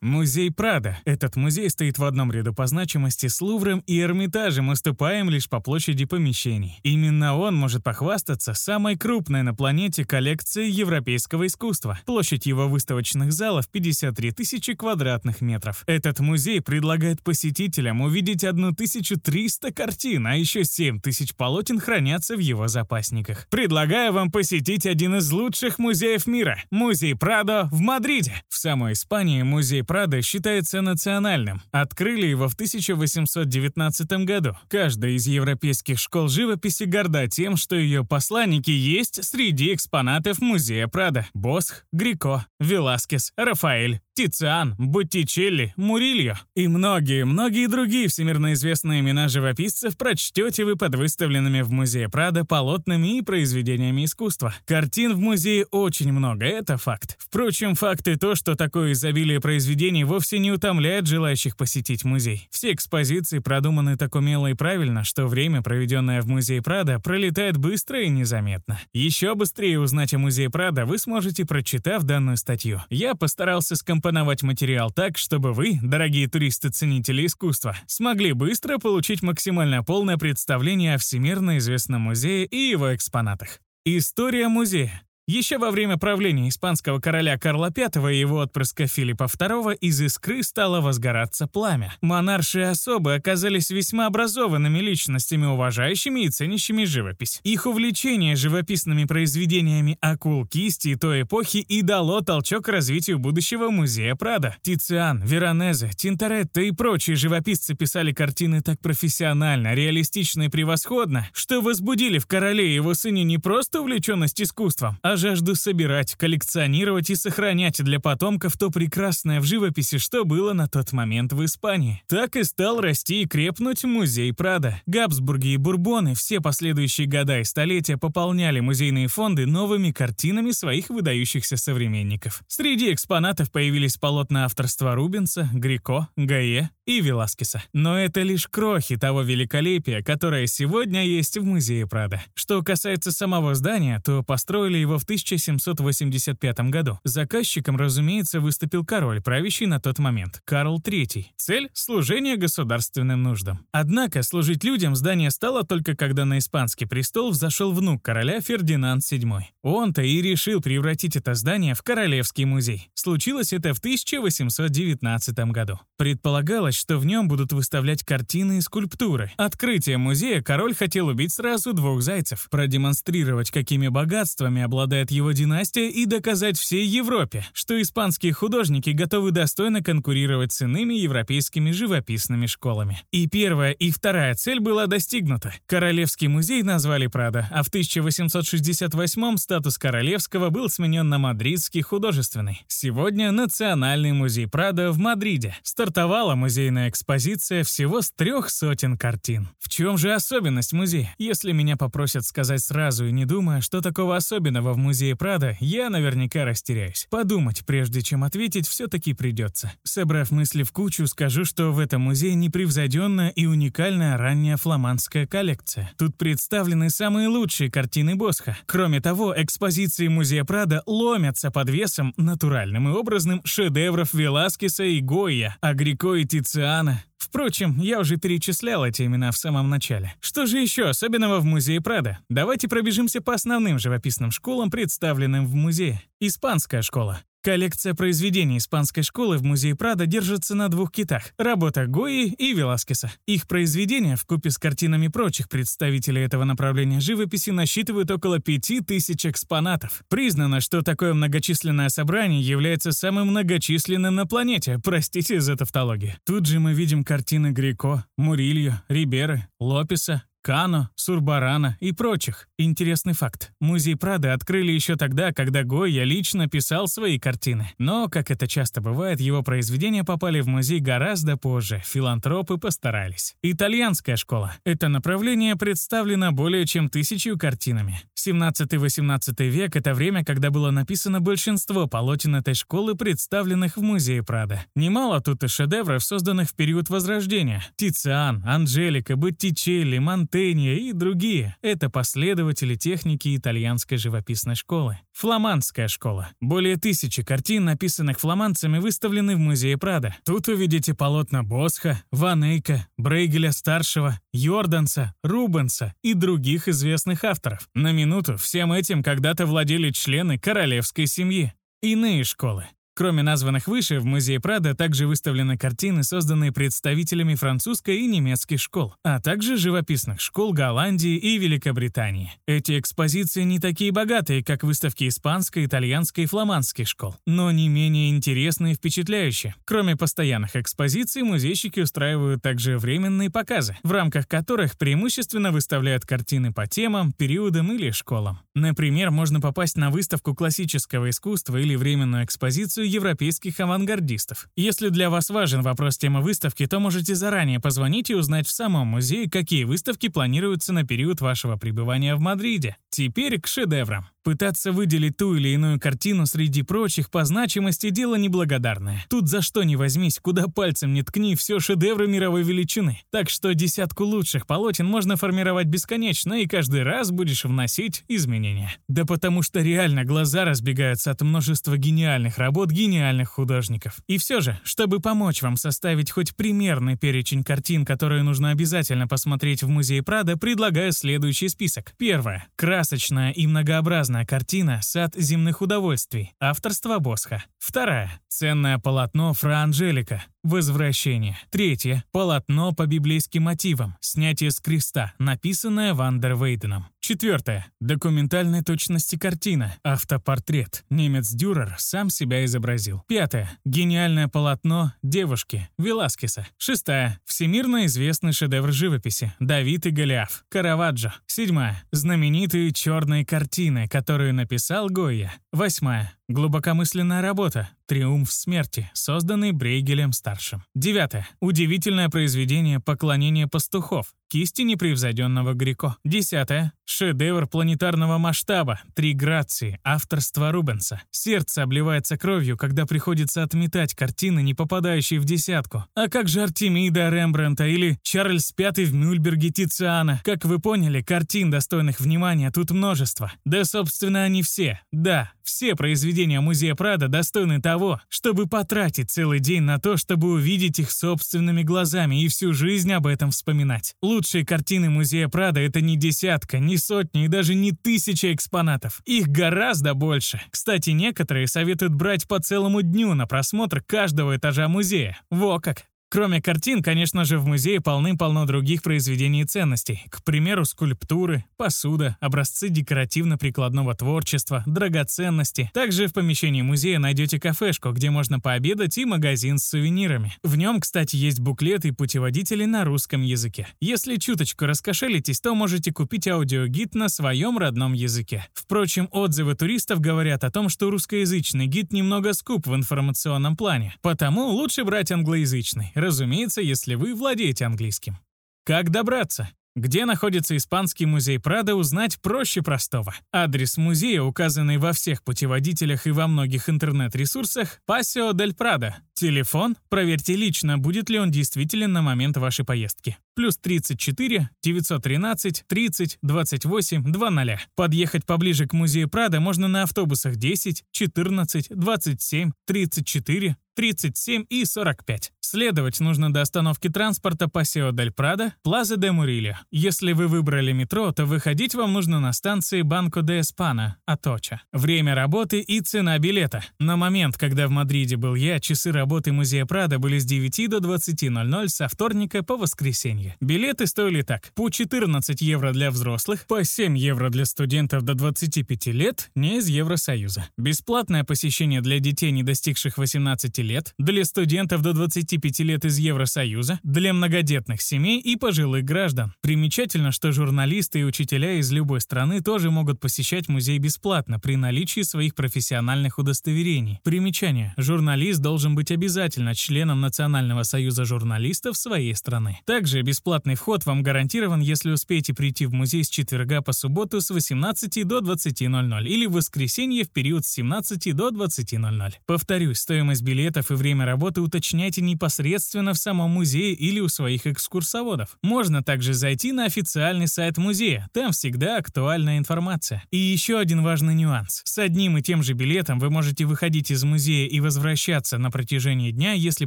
Музей Прада. Этот музей стоит в одном ряду по значимости с Лувром и Эрмитажем, уступаем лишь по площади помещений. Именно он может похвастаться самой крупной на планете коллекцией европейского искусства. Площадь его выставочных залов 53 тысячи квадратных метров. Этот музей предлагает посетителям увидеть 1300 картин, а еще 7 тысяч полотен хранятся в его запасниках. Предлагаю вам посетить один из лучших музеев мира – Музей Прадо в Мадриде. В самой Испании музей Прадо считается национальным. Открыли его в 1819 году. Каждая из европейских школ живописи горда тем, что ее посланники есть среди экспонатов музея Прадо. Босх, Грико, Веласкес, Рафаэль, Тициан, Боттичелли, Мурильо и многие-многие другие всемирно известные имена живописцев прочтете вы под выставленными в музее Прадо полотнами и произведениями искусства. Картин в музее очень много, это факт. Впрочем, факт и то, что такое изобилие произведений вовсе не утомляет желающих посетить музей. Все экспозиции продуманы так умело и правильно, что время, проведенное в музее Прадо, пролетает быстро и незаметно. Еще быстрее узнать о музее Прадо вы сможете, прочитав данную статью. Я постарался скомпоновать материал так, чтобы вы, дорогие туристы-ценители искусства, смогли быстро получить максимально полное представление о всемирно известном музее и его экспонатах. История музея. Еще во время правления испанского короля Карла V и его отпрыска Филиппа II из искры стало возгораться пламя. Монарши особы оказались весьма образованными личностями, уважающими и ценящими живопись. Их увлечение живописными произведениями акул кисти той эпохи и дало толчок развитию будущего музея Прада. Тициан, Веронезе, Тинторетто и прочие живописцы писали картины так профессионально, реалистично и превосходно, что возбудили в короле и его сыне не просто увлеченность искусством, а жажду собирать, коллекционировать и сохранять для потомков то прекрасное в живописи, что было на тот момент в Испании. Так и стал расти и крепнуть музей Прада. Габсбурги и Бурбоны все последующие года и столетия пополняли музейные фонды новыми картинами своих выдающихся современников. Среди экспонатов появились полотна авторства Рубенса, Грико, Гае и Веласкеса. Но это лишь крохи того великолепия, которое сегодня есть в музее Прада. Что касается самого здания, то построили его в 1785 году. Заказчиком, разумеется, выступил король, правящий на тот момент, Карл III. Цель – служение государственным нуждам. Однако служить людям здание стало только когда на испанский престол взошел внук короля Фердинанд VII. Он-то и решил превратить это здание в Королевский музей. Случилось это в 1819 году. Предполагалось, что в нем будут выставлять картины и скульптуры. Открытие музея король хотел убить сразу двух зайцев, продемонстрировать, какими богатствами обладает обладает его династия и доказать всей Европе, что испанские художники готовы достойно конкурировать с иными европейскими живописными школами. И первая, и вторая цель была достигнута. Королевский музей назвали Прадо, а в 1868 статус королевского был сменен на Мадридский художественный. Сегодня Национальный музей Прадо в Мадриде. Стартовала музейная экспозиция всего с трех сотен картин. В чем же особенность музея? Если меня попросят сказать сразу и не думая, что такого особенного в музее, музее Прада, я наверняка растеряюсь. Подумать, прежде чем ответить, все-таки придется. Собрав мысли в кучу, скажу, что в этом музее непревзойденная и уникальная ранняя фламандская коллекция. Тут представлены самые лучшие картины Босха. Кроме того, экспозиции музея Прада ломятся под весом натуральным и образным шедевров Веласкеса и Гойя, Агрико и Тициана, Впрочем, я уже перечислял эти имена в самом начале. Что же еще особенного в музее Прада? Давайте пробежимся по основным живописным школам, представленным в музее. Испанская школа. Коллекция произведений испанской школы в музее Прада держится на двух китах – работа Гои и Веласкеса. Их произведения, вкупе с картинами прочих представителей этого направления живописи, насчитывают около пяти тысяч экспонатов. Признано, что такое многочисленное собрание является самым многочисленным на планете, простите за тавтологию. Тут же мы видим картины Грико, Мурильо, Риберы, Лопеса, Кано, Сурбарана и прочих. Интересный факт. Музей Прады открыли еще тогда, когда Гойя лично писал свои картины. Но, как это часто бывает, его произведения попали в музей гораздо позже. Филантропы постарались. Итальянская школа. Это направление представлено более чем тысячью картинами. 17-18 век — это время, когда было написано большинство полотен этой школы, представленных в музее Прада. Немало тут и шедевров, созданных в период Возрождения. Тициан, Анжелика, Боттичелли, Монте Мантенья и другие. Это последователи техники итальянской живописной школы. Фламандская школа. Более тысячи картин, написанных фламандцами, выставлены в музее Прада. Тут увидите полотна Босха, Ван Эйка, Брейгеля-старшего, Йорданса, Рубенса и других известных авторов. На минуту всем этим когда-то владели члены королевской семьи. Иные школы. Кроме названных выше, в музее Прада также выставлены картины, созданные представителями французской и немецких школ, а также живописных школ Голландии и Великобритании. Эти экспозиции не такие богатые, как выставки испанской, итальянской и фламандских школ, но не менее интересные и впечатляющие. Кроме постоянных экспозиций, музейщики устраивают также временные показы, в рамках которых преимущественно выставляют картины по темам, периодам или школам. Например, можно попасть на выставку классического искусства или временную экспозицию европейских авангардистов. Если для вас важен вопрос темы выставки, то можете заранее позвонить и узнать в самом музее, какие выставки планируются на период вашего пребывания в Мадриде. Теперь к шедеврам. Пытаться выделить ту или иную картину среди прочих по значимости – дело неблагодарное. Тут за что ни возьмись, куда пальцем не ткни, все шедевры мировой величины. Так что десятку лучших полотен можно формировать бесконечно, и каждый раз будешь вносить изменения. Да потому что реально глаза разбегаются от множества гениальных работ гениальных художников. И все же, чтобы помочь вам составить хоть примерный перечень картин, которые нужно обязательно посмотреть в музее Прада, предлагаю следующий список. Первое. Красочная и многообразная Одна картина «Сад земных удовольствий» авторства Босха. Вторая – ценное полотно Фра Анжелика «Возвращение». Третье – полотно по библейским мотивам «Снятие с креста», написанное Вандер Вейденом. Четвертое – документальной точности картина «Автопортрет». Немец Дюрер сам себя изобразил. Пятое – гениальное полотно «Девушки» Веласкеса. Шестая – всемирно известный шедевр живописи «Давид и Голиаф» Караваджо. Седьмая – знаменитые черные картины, которые написал Гойя. Восьмая Глубокомысленная работа «Триумф смерти», созданный Брейгелем-старшим. Девятое. Удивительное произведение «Поклонение пастухов», кисти непревзойденного Грико. Десятое. Шедевр планетарного масштаба «Три грации», авторства Рубенса. Сердце обливается кровью, когда приходится отметать картины, не попадающие в десятку. А как же Артемида Рембрандта или Чарльз Пятый в Мюльберге Тициана? Как вы поняли, картин, достойных внимания, тут множество. Да, собственно, они все. Да, все произведения Музея Прада достойны того, чтобы потратить целый день на то, чтобы увидеть их собственными глазами и всю жизнь об этом вспоминать. Лучшие картины Музея Прада — это не десятка, не сотни и даже не тысяча экспонатов. Их гораздо больше. Кстати, некоторые советуют брать по целому дню на просмотр каждого этажа музея. Во как! Кроме картин, конечно же, в музее полным-полно других произведений и ценностей. К примеру, скульптуры, посуда, образцы декоративно-прикладного творчества, драгоценности. Также в помещении музея найдете кафешку, где можно пообедать, и магазин с сувенирами. В нем, кстати, есть буклеты и путеводители на русском языке. Если чуточку раскошелитесь, то можете купить аудиогид на своем родном языке. Впрочем, отзывы туристов говорят о том, что русскоязычный гид немного скуп в информационном плане. Потому лучше брать англоязычный. Разумеется, если вы владеете английским. Как добраться? Где находится Испанский музей Прада, узнать проще простого. Адрес музея, указанный во всех путеводителях и во многих интернет-ресурсах, Пасио дель Прада. Телефон, проверьте лично, будет ли он действителен на момент вашей поездки. Плюс 34 913 30 28 20. Подъехать поближе к музею Прада можно на автобусах 10, 14, 27, 34, 37 и 45. Следовать нужно до остановки транспорта Пасео дель Прадо, Плаза де Мурильо. Если вы выбрали метро, то выходить вам нужно на станции Банко де Эспана, Аточа. Время работы и цена билета. На момент, когда в Мадриде был я, часы работы музея Прада были с 9 до 20.00 со вторника по воскресенье. Билеты стоили так. По 14 евро для взрослых, по 7 евро для студентов до 25 лет, не из Евросоюза. Бесплатное посещение для детей, не достигших 18 лет, для студентов до 25 25 лет из Евросоюза для многодетных семей и пожилых граждан. Примечательно, что журналисты и учителя из любой страны тоже могут посещать музей бесплатно при наличии своих профессиональных удостоверений. Примечание. Журналист должен быть обязательно членом Национального союза журналистов своей страны. Также бесплатный вход вам гарантирован, если успеете прийти в музей с четверга по субботу с 18 до 20.00 или в воскресенье в период с 17 до 20.00. Повторюсь, стоимость билетов и время работы уточняйте непосредственно непосредственно в самом музее или у своих экскурсоводов. Можно также зайти на официальный сайт музея, там всегда актуальная информация. И еще один важный нюанс. С одним и тем же билетом вы можете выходить из музея и возвращаться на протяжении дня, если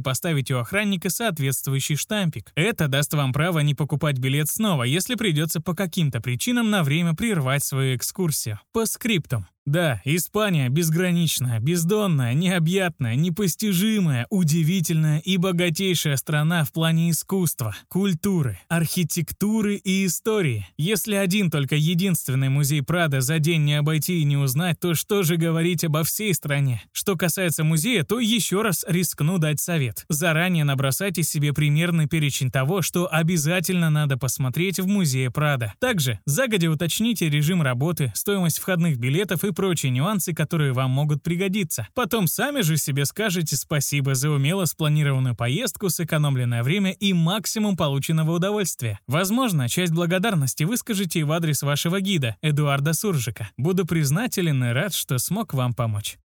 поставите у охранника соответствующий штампик. Это даст вам право не покупать билет снова, если придется по каким-то причинам на время прервать свою экскурсию. По скриптум. Да, Испания безграничная, бездонная, необъятная, непостижимая, удивительная и богатейшая страна в плане искусства, культуры, архитектуры и истории. Если один только единственный музей Прада за день не обойти и не узнать, то что же говорить обо всей стране? Что касается музея, то еще раз рискну дать совет. Заранее набросайте себе примерный перечень того, что обязательно надо посмотреть в музее Прада. Также загодя уточните режим работы, стоимость входных билетов и прочие нюансы, которые вам могут пригодиться. Потом сами же себе скажете спасибо за умело спланированную поездку, сэкономленное время и максимум полученного удовольствия. Возможно, часть благодарности вы скажете в адрес вашего гида, Эдуарда Суржика. Буду признателен и рад, что смог вам помочь.